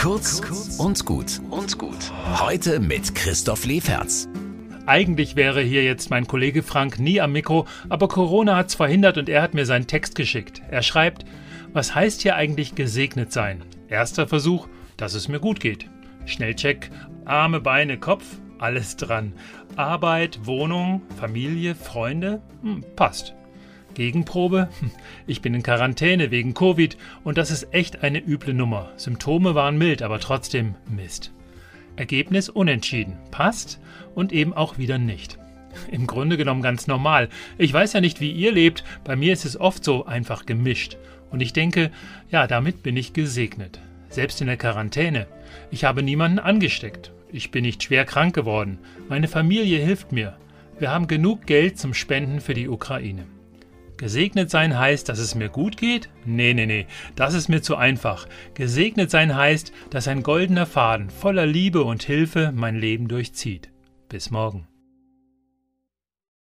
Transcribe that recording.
Kurz und gut und gut. Heute mit Christoph Leferz. Eigentlich wäre hier jetzt mein Kollege Frank nie am Mikro, aber Corona hat's verhindert und er hat mir seinen Text geschickt. Er schreibt: Was heißt hier eigentlich gesegnet sein? Erster Versuch, dass es mir gut geht. Schnellcheck: Arme, Beine, Kopf, alles dran. Arbeit, Wohnung, Familie, Freunde, hm, passt. Gegenprobe? Ich bin in Quarantäne wegen Covid und das ist echt eine üble Nummer. Symptome waren mild, aber trotzdem Mist. Ergebnis unentschieden. Passt und eben auch wieder nicht. Im Grunde genommen ganz normal. Ich weiß ja nicht, wie ihr lebt, bei mir ist es oft so einfach gemischt. Und ich denke, ja, damit bin ich gesegnet. Selbst in der Quarantäne. Ich habe niemanden angesteckt. Ich bin nicht schwer krank geworden. Meine Familie hilft mir. Wir haben genug Geld zum Spenden für die Ukraine. Gesegnet sein heißt, dass es mir gut geht? Nee, nee, nee, das ist mir zu einfach. Gesegnet sein heißt, dass ein goldener Faden voller Liebe und Hilfe mein Leben durchzieht. Bis morgen.